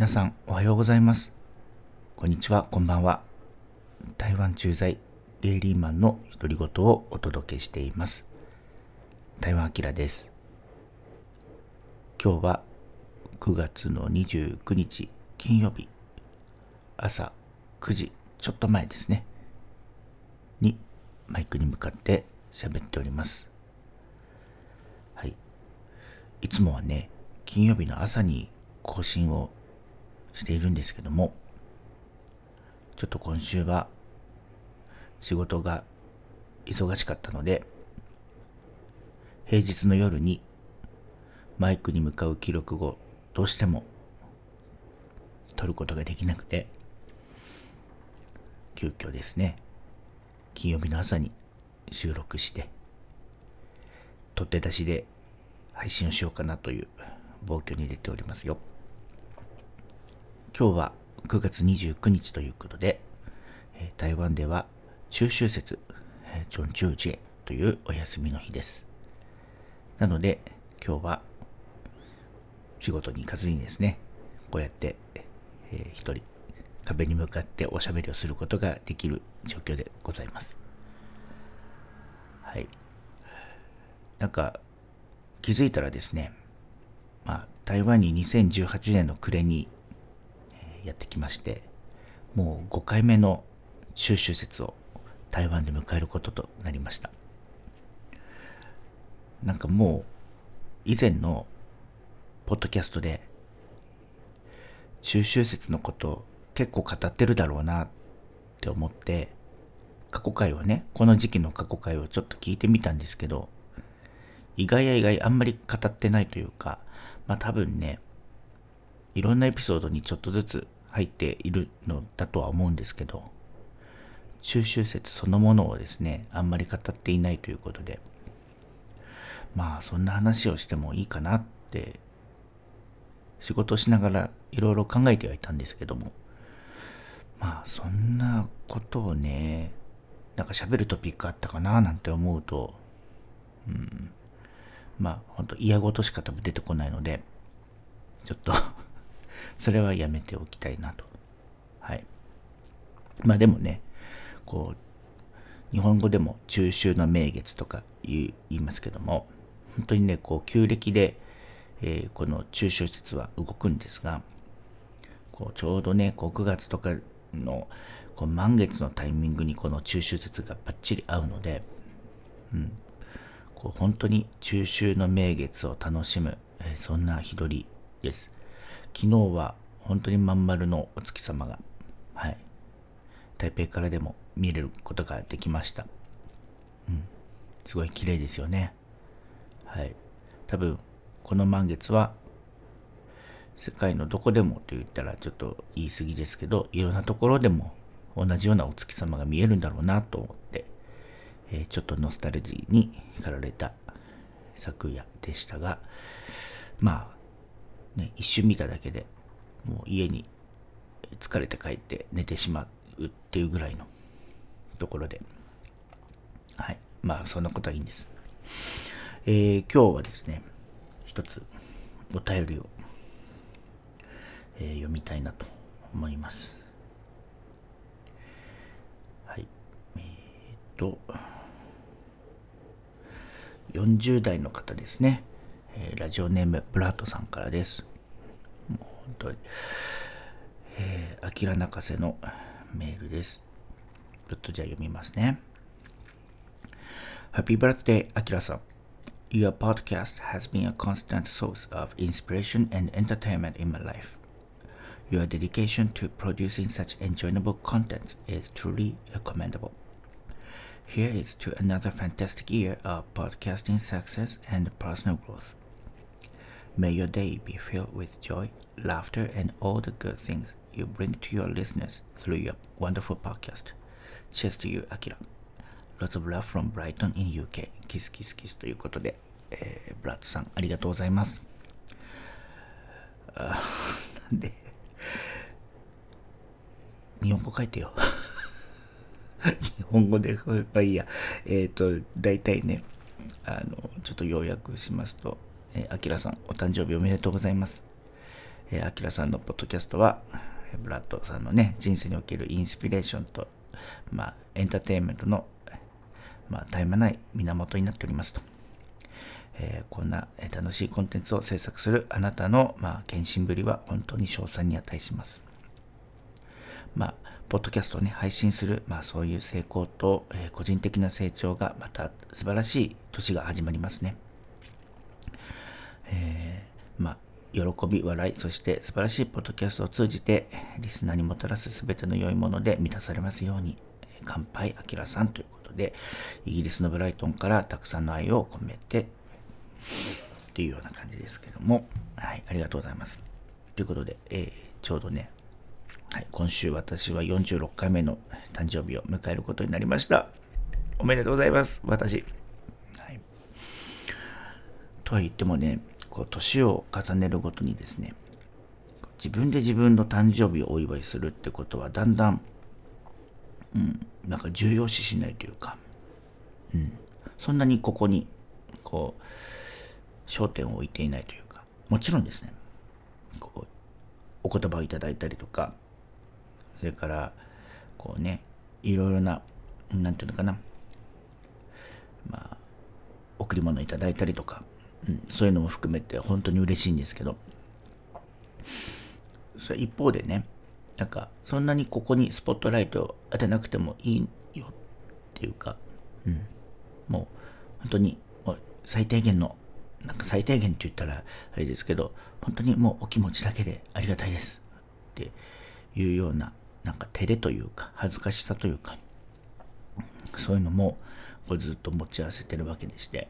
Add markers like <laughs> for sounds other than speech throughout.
皆さんおはようございます。こんにちはこんばんは。台湾駐在ゲイリーマンの独り言をお届けしています。台湾アキラです。今日は9月の29日金曜日。朝9時ちょっと前ですね。にマイクに向かって喋っております。はい。いつもはね金曜日の朝に更新をしているんですけどもちょっと今週は仕事が忙しかったので平日の夜にマイクに向かう記録をどうしても撮ることができなくて急遽ですね金曜日の朝に収録して取って出しで配信をしようかなという暴挙に出ておりますよ。今日は9月29日ということでえ台湾では中秋節えチョンチュージェというお休みの日です。なので今日は仕事に行かずにですねこうやって、えー、一人壁に向かっておしゃべりをすることができる状況でございます。はい。なんか気づいたらですねまあ台湾に2018年の暮れにやってきましてもう5回目の中秋節を台湾で迎えることとなりました。なんかもう以前のポッドキャストで中秋節のこと結構語ってるだろうなって思って過去回をねこの時期の過去回をちょっと聞いてみたんですけど意外や意外あんまり語ってないというかまあ多分ねいろんなエピソードにちょっとずつ入っているのだとは思うんですけど中秋節そのものをですねあんまり語っていないということでまあそんな話をしてもいいかなって仕事しながらいろいろ考えてはいたんですけどもまあそんなことをねなんか喋るトピックあったかななんて思うとうんまあほんと嫌ごとしか多分出てこないのでちょっとそれはやめておきたいなと。はい。まあでもね、こう、日本語でも中秋の名月とか言いますけども、本当にね、こう、旧暦で、えー、この中秋節は動くんですが、こうちょうどね、こう9月とかのこう満月のタイミングにこの中秋節がバッチリ合うので、うん、こう本当に中秋の名月を楽しむ、えー、そんな日取りです。昨日は本当にまん丸のお月様が、はい、台北からでも見れることができました。うん、すごい綺麗ですよね。はい。多分、この満月は、世界のどこでもと言ったらちょっと言い過ぎですけど、いろんなところでも同じようなお月様が見えるんだろうなと思って、えー、ちょっとノスタルジーに駆られた昨夜でしたが、まあ、ね、一瞬見ただけでもう家に疲れて帰って寝てしまうっていうぐらいのところで。はい。まあそんなことはいいんです、えー、今日はですね一つお便りを、えー、読みたいなと思います。はい。えー、っと40代の方ですね。えー、ラジオネームブラッドさんからです。もう本当に、えー、アキラ泣かせのメールです。ちょっとじゃあ読みますね。Happy birthday, アキラさん。Your podcast has been a constant source of inspiration and entertainment in my life. Your dedication to producing such enjoyable content is truly commendable. Here is to another fantastic year of podcasting success and personal growth. May your day be filled with joy, laughter, and all the good things you bring to your listeners through your wonderful podcast. Cheers to you, Akira. Lots of love from Brighton in UK. キスキスキスということで、えー、ブラッドさん、ありがとうございます。あなんで、日本語書いてよ。 <laughs> 日本語で、まあいいや。えっ、ー、と、大体ね、あの、ちょっと要約しますと、えー、あきらさん、お誕生日おめでとうございます。えー、アキラさんのポッドキャストは、ブラッドさんのね、人生におけるインスピレーションと、まあ、エンターテインメントの、まあ、絶え間ない源になっておりますと。えー、こんな楽しいコンテンツを制作するあなたの、まあ、献身ぶりは本当に賞賛に値します。まあ、ポッドキャストをね、配信する、まあそういう成功と、えー、個人的な成長がまた素晴らしい年が始まりますね。えー、まあ、喜び、笑い、そして素晴らしいポッドキャストを通じて、リスナーにもたらす全ての良いもので満たされますように、乾杯、あきらさんということで、イギリスのブライトンからたくさんの愛を込めて、っていうような感じですけども、はい、ありがとうございます。ということで、えー、ちょうどね、はい、今週私は46回目の誕生日を迎えることになりました。おめでとうございます、私。はい、とは言ってもね、こう年を重ねるごとにですね、自分で自分の誕生日をお祝いするってことはだんだん、うん、なんか重要視しないというか、うん、そんなにここに、こう、焦点を置いていないというか、もちろんですね、こう、お言葉をいただいたりとか、それからこうねいろいろな何て言うのかな。まあ贈り物いただいたりとか、うん、そういうのも含めて本当に嬉しいんですけど。それ一方でねなんかそんなにここにスポットライトを当てなくてもいいよっていうか、うん、もう本当に最低限のなんか最低限って言ったらあれですけど本当にもうお気持ちだけでありがたいですっていうようななんか照れというか恥ずかしさというかそういうのもこうずっと持ち合わせてるわけでして。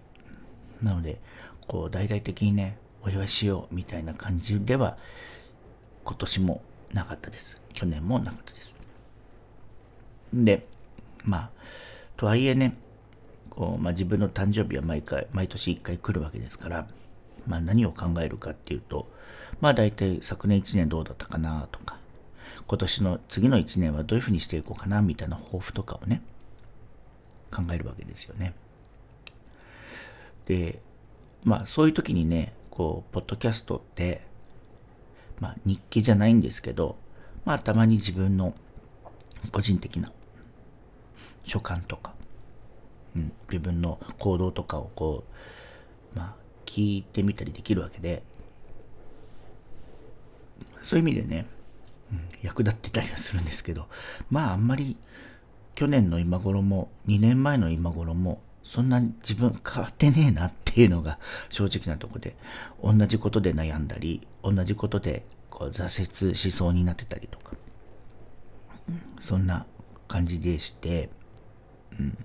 なのでこう大々的にねお祝いしようみたいな感じでは今年もなかったです。去年もなかったです。でまあとはいえねこう、まあ、自分の誕生日は毎回毎年1回来るわけですから、まあ、何を考えるかっていうとまあ大体昨年1年どうだったかなとか今年の次の1年はどういうふうにしていこうかなみたいな抱負とかをね考えるわけですよね。でまあそういう時にねこうポッドキャストってまあ日記じゃないんですけどまあたまに自分の個人的な所感とか、うん、自分の行動とかをこうまあ聞いてみたりできるわけでそういう意味でね役立ってたりはするんですけどまああんまり去年の今頃も2年前の今頃もそんなに自分変わってねえなっていうのが正直なとこで同じことで悩んだり同じことでこう挫折しそうになってたりとかそんな感じでして、うん、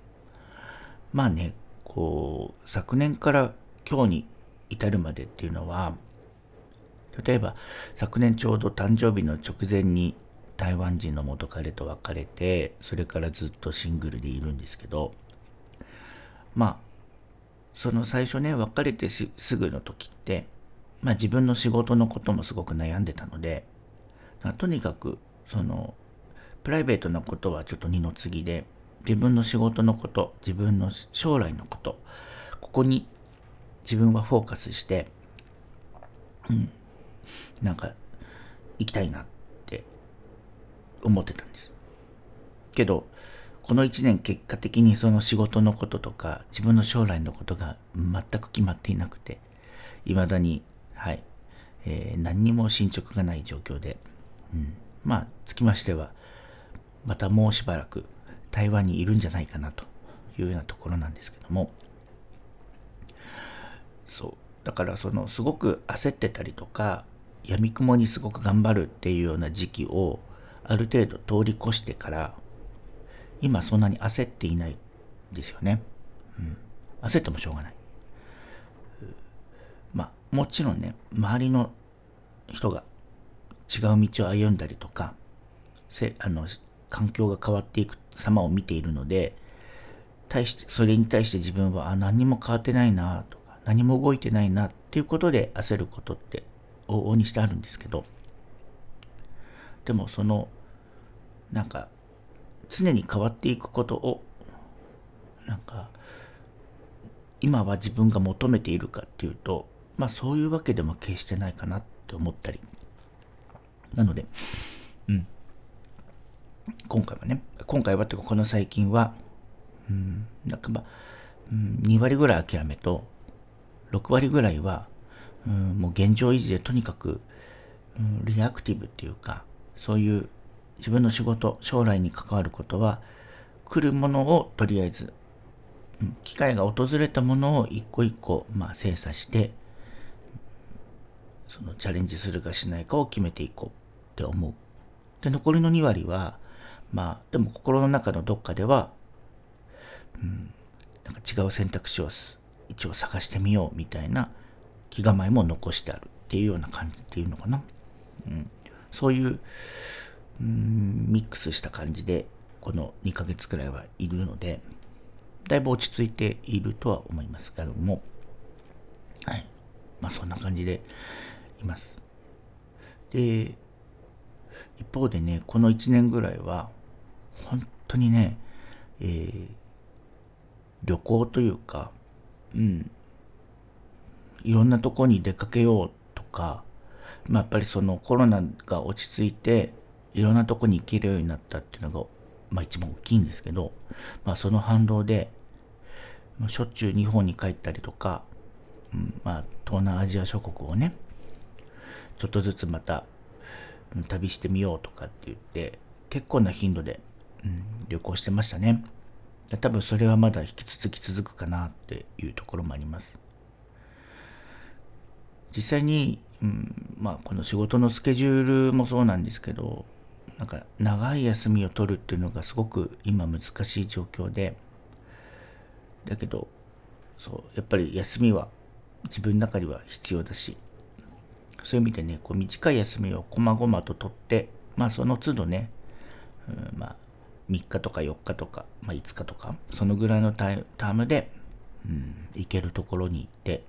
まあねこう昨年から今日に至るまでっていうのは例えば昨年ちょうど誕生日の直前に台湾人の元彼と別れてそれからずっとシングルでいるんですけどまあその最初ね別れてすぐの時ってまあ自分の仕事のこともすごく悩んでたのでとにかくそのプライベートなことはちょっと二の次で自分の仕事のこと自分の将来のことここに自分はフォーカスしてうんなんか行きたいなって思ってたんです。けど、この1年結果的にその仕事のこととか自分の将来のことが全く決まっていなくて、未だに、はい、えー、何にも進捗がない状況で、うん、まあ、つきましては、またもうしばらく台湾にいるんじゃないかなというようなところなんですけども、そう。だからそのすごく焦ってたりとか闇雲にすごく頑張るっていうような時期をある程度通り越してから今そんなに焦っていないですよね。うん、焦ってもしょうがない。まあもちろんね周りの人が違う道を歩んだりとかせあの環境が変わっていく様を見ているので対してそれに対して自分はあ何も変わってないなとか何も動いてないなっていうことで焦ることって往々にしてあるんですけどでもそのなんか常に変わっていくことをなんか今は自分が求めているかっていうとまあそういうわけでも決してないかなって思ったりなので、うん。今回はね、今回はってこの最近は、うん、なんかまあ、うん、2割ぐらい諦めと、6割ぐらいは、うん、もう現状維持でとにかく、うん、リアクティブっていうか、そういう自分の仕事、将来に関わることは、来るものをとりあえず、うん、機会が訪れたものを一個一個、まあ、精査して、そのチャレンジするかしないかを決めていこうって思う。で、残りの2割は、まあ、でも心の中のどっかでは、うん、なんか違う選択肢を一応探してみようみたいな気構えも残してあるっていうような感じっていうのかな。うん、そういう、うん、ミックスした感じで、この2ヶ月くらいはいるので、だいぶ落ち着いているとは思いますけども、はい。まあそんな感じでいます。で、一方でね、この1年ぐらいは、本当にね、えー、旅行というか、うん、いろんなとこに出かけようとか、まあ、やっぱりそのコロナが落ち着いて、いろんなとこに行けるようになったっていうのが、まあ一番大きいんですけど、まあその反動で、しょっちゅう日本に帰ったりとか、うん、まあ東南アジア諸国をね、ちょっとずつまた旅してみようとかって言って、結構な頻度で、うん、旅行してましたね。多分それはまだ引き続き続くかなっていうところもあります。実際に、うん、まあこの仕事のスケジュールもそうなんですけど、なんか長い休みを取るっていうのがすごく今難しい状況で、だけど、そう、やっぱり休みは自分の中では必要だし、そういう意味でね、こう短い休みをこまごまと取って、まあその都度ね、うん、まあ3日とか4日とか、まあ、5日とか、そのぐらいのタームで、うん、行けるところに行って、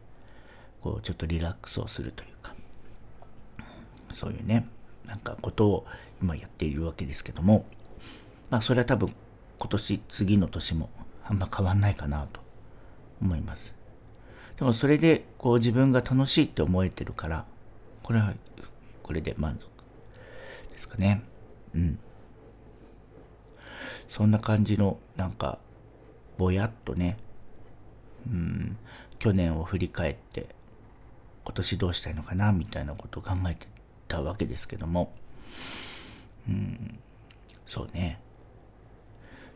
こうちょっとリラックスをするというか、そういうね、なんかことを今やっているわけですけども、まあそれは多分今年、次の年もあんま変わんないかなと思います。でもそれでこう自分が楽しいって思えてるから、これはこれで満足ですかね。うん。そんな感じの、なんか、ぼやっとね、うん、去年を振り返って、今年どうしたいのかな、みたいなことを考えてたわけですけども、うん、そうね。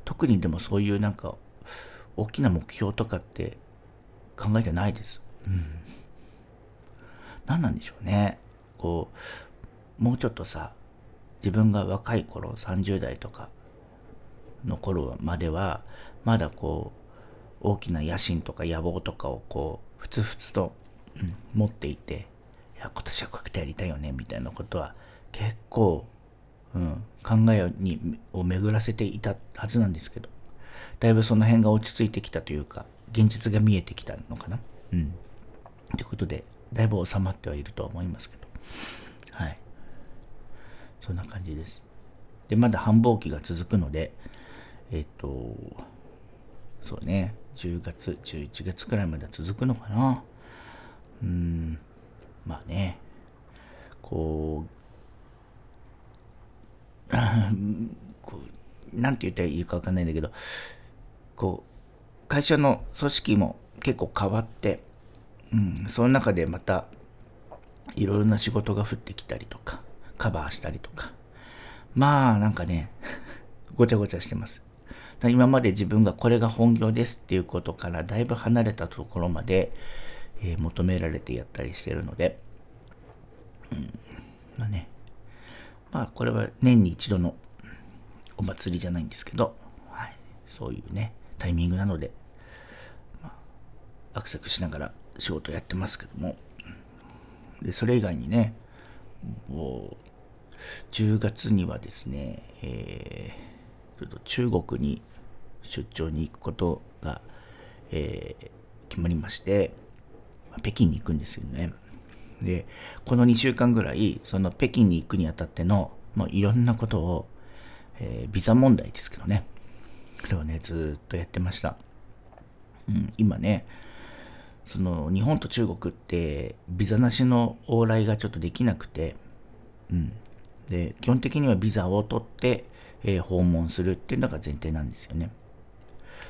特にでもそういうなんか、大きな目標とかって考えてないです。うん。何なんでしょうね。こう、もうちょっとさ、自分が若い頃、30代とかの頃までは、まだこう、大きな野心とか野望とかをこう、ふつふつと、うん、持っていて、いや、今年はこうやってやりたいよね、みたいなことは、結構、うん、考えにを巡らせていたはずなんですけど、だいぶその辺が落ち着いてきたというか、現実が見えてきたのかな？うん。ということで、だいぶ収まってはいるとは思いますけど。はい。そんな感じです。で、まだ繁忙期が続くので、えっ、と、そうね、10月、11月くらいまで続くのかな？うん、まあね、こう、<laughs> こうなんて言ったらいいかわかんないんだけど、こう、会社の組織も結構変わって、うん、その中でまたいろいろな仕事が降ってきたりとか、カバーしたりとか。まあなんかね、<laughs> ごちゃごちゃしてます。今まで自分がこれが本業ですっていうことからだいぶ離れたところまで、えー、求められてやったりしてるので、うん、まあね、まあこれは年に一度のお祭りじゃないんですけど、はい、そういうね、タイミングなので、まあ、アクセクしながら仕事やってますけども、で、それ以外にね、もう、10月にはですね、えー、ちょっと中国に出張に行くことが、えー、決まりまして、北京に行くんですよね。で、この2週間ぐらい、その北京に行くにあたっての、もういろんなことを、えー、ビザ問題ですけどね、これをね、ずっとやってました。うん、今ね、その日本と中国ってビザなしの往来がちょっとできなくて、うん。で、基本的にはビザを取って、えー、訪問するっていうのが前提なんですよね。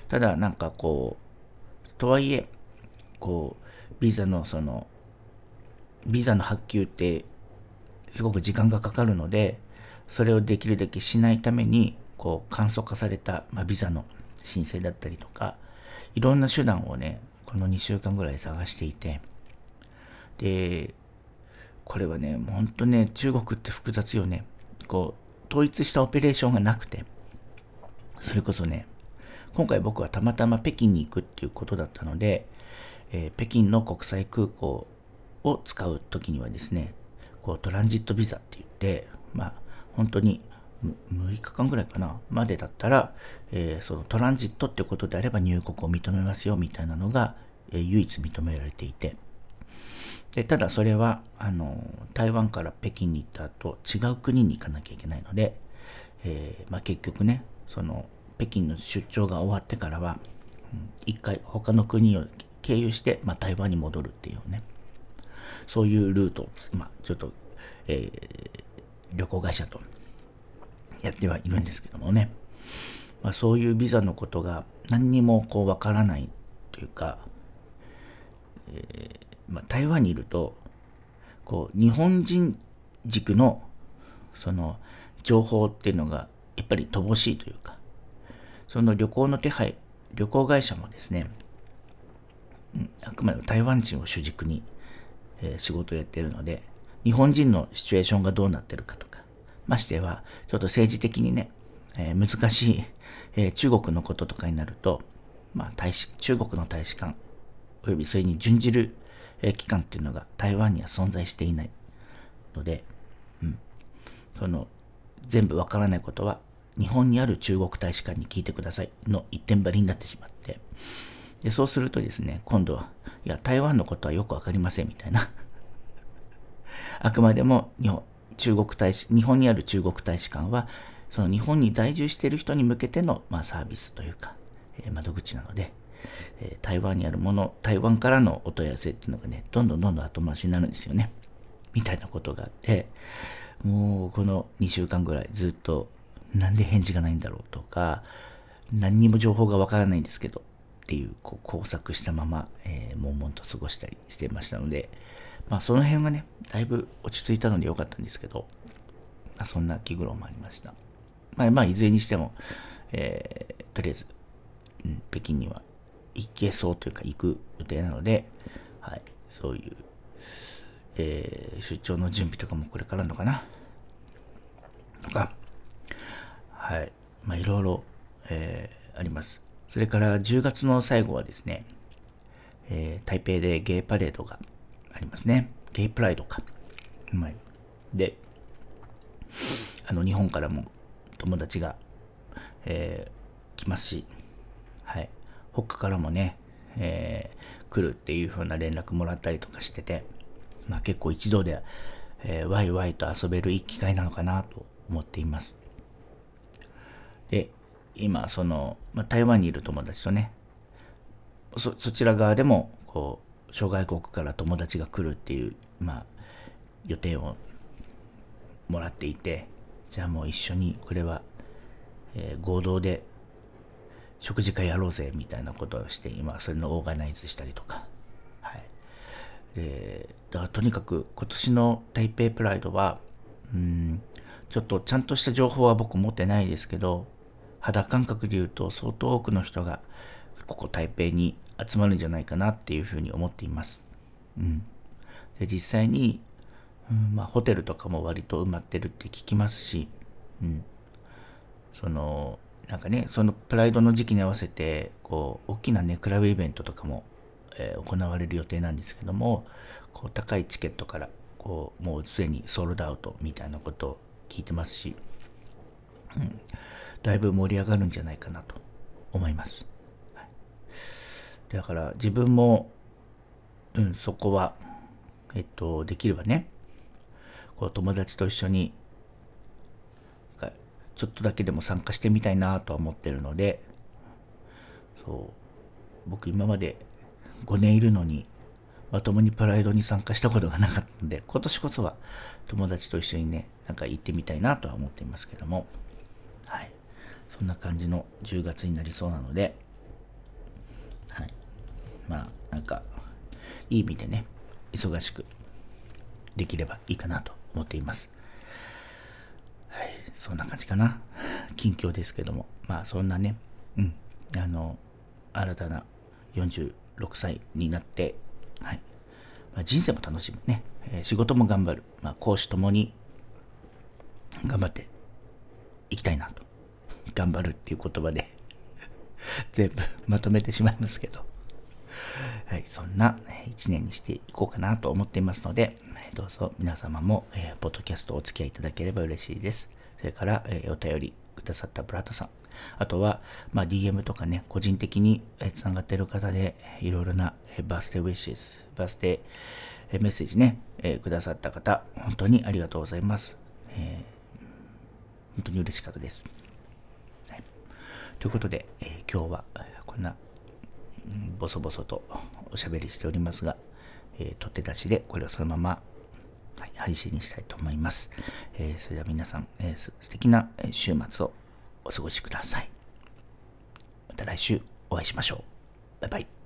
ただ、なんかこう、とはいえ、こう、ビザのその、ビザの発給ってすごく時間がかかるので、それをできるだけしないために、こう、簡素化された、まあ、ビザの申請だったりとか、いろんな手段をね、この2週間ぐらい探していて、で、これはね、もう本当ね、中国って複雑よね。こう、統一したオペレーションがなくて、それこそね、今回僕はたまたま北京に行くっていうことだったので、えー、北京の国際空港を使う時にはですね、こうトランジットビザって言って、まあ、本当に6日間ぐらいかな、までだったら、えー、そのトランジットってことであれば入国を認めますよみたいなのが、えー、唯一認められていて、でただそれはあの台湾から北京に行った後違う国に行かなきゃいけないので、えー、まあ、結局ねその北京の出張が終わってからは、うん、一回他の国を経由して、まあ、台湾に戻るっていうね。そういうルートを、まあ、ちょっと、えー、旅行会社とやってはいるんですけどもね、まあ、そういうビザのことが何にもこうわからないというか、えー、まあ、台湾にいるとこう日本人軸のその情報っていうのがやっぱり乏しいというかその旅行の手配旅行会社もですね、あくまで台湾人を主軸に、えー、仕事をやっているので日本人のシチュエーションがどうなってるかとかましてはちょっと政治的にね、えー、難しい、えー、中国のこととかになると、まあ、大使中国の大使館およびそれに準じるえ機関っていうのが台湾には存在していないので、うん、その全部わからないことは日本にある中国大使館に聞いてくださいの一点張りになってしまってでそうするとですね今度はいや台湾のことはよくわかりませんみたいな <laughs> あくまでも日本中国大使日本にある中国大使館はその日本に在住している人に向けての、まあ、サービスというか、えー、窓口なので、え台湾にあるもの、台湾からのお問い合わせっていうのがね、どんどんどんどん後回しになるんですよね。みたいなことがあって、もうこの2週間ぐらいずっとなんで返事がないんだろうとか、何にも情報がわからないんですけどっていうこう工作したまま、えー、悶々と過ごしたりしてましたので、まあその辺はね、だいぶ落ち着いたのでよかったんですけど、まあ、そんな気苦労もありました。まあ、まあ、いずれにしても、えー、とりあえず、うん、北京には行けそうというか行く予定なので、はい、そういう、えー、出張の準備とかもこれからのかな。とか、はい、まあいろいろ、えー、あります。それから10月の最後はですね、えー、台北でゲイパレードがありますね。ゲイプライドか。はい、で、あの日本からも友達が、えー、来ますし、はい。他からもね、えー、来るっていう風な連絡もらったりとかしてて、まあ、結構一度で、えー、ワイワイと遊べるいい機会なのかなと思っています。今、その、まあ、台湾にいる友達とね、そ、そちら側でも、こう、諸外国から友達が来るっていう、まあ、予定をもらっていて、じゃあもう一緒に、これは、えー、合同で食事会やろうぜみたいなことをして今それのオーガナイズしたりとか。はい。でだからとにかく今年の台北プライドはうんちょっとちゃんとした情報は僕持ってないですけど肌感覚で言うと相当多くの人がここ台北に集まるんじゃないかなっていうふうに思っています。うん、で実際に、うんまあ、ホテルとかも割と埋まってるって聞きますし、うん、そのなんかね、そのプライドの時期に合わせて、こう、大きなね、クラブイベントとかも、えー、行われる予定なんですけども、こう、高いチケットから、こう、もうすでにソールドアウトみたいなことを聞いてますし、うん、だいぶ盛り上がるんじゃないかなと思います。はい、だから自分も、うん、そこは、えっと、できればね、こう友達と一緒にちょっとだけでも参加してみたいなとは思ってるので、そう、僕今まで5年いるのに、まともにプライドに参加したことがなかったので、今年こそは友達と一緒にね、なんか行ってみたいなとは思っていますけども、そんな感じの10月になりそうなので、はい。まあ、なんか、いい意味でね、忙しくできればいいかなと思っています。はい、そんな感じかな。近況ですけども、まあそんなね、うん、あの、新たな46歳になって、はい、まあ、人生も楽しむね、えー、仕事も頑張る、まあ、講師ともに頑張っていきたいなと。頑張るっていう言葉で <laughs> 全部まとめてしまいますけど、はい、そんな一年にしていこうかなと思っていますので、どうぞ皆様も、えー、ポッドキャストお付き合いいただければ嬉しいです。それから、えー、お便りくださったブラッドさん、あとは、まあ、DM とかね、個人的につながっている方で、いろいろなバースデーウィッシュス、バースデーメッセージね、えー、くださった方、本当にありがとうございます。えー、本当に嬉しかったです。ということで、えー、今日はこんな、ボソボソとおしゃべりしておりますが、えー、取って出しでこれをそのまま、はい、配信にしたいと思います。えー、それでは皆さん、えー、素敵な週末をお過ごしください。また来週お会いしましょう。バイバイ。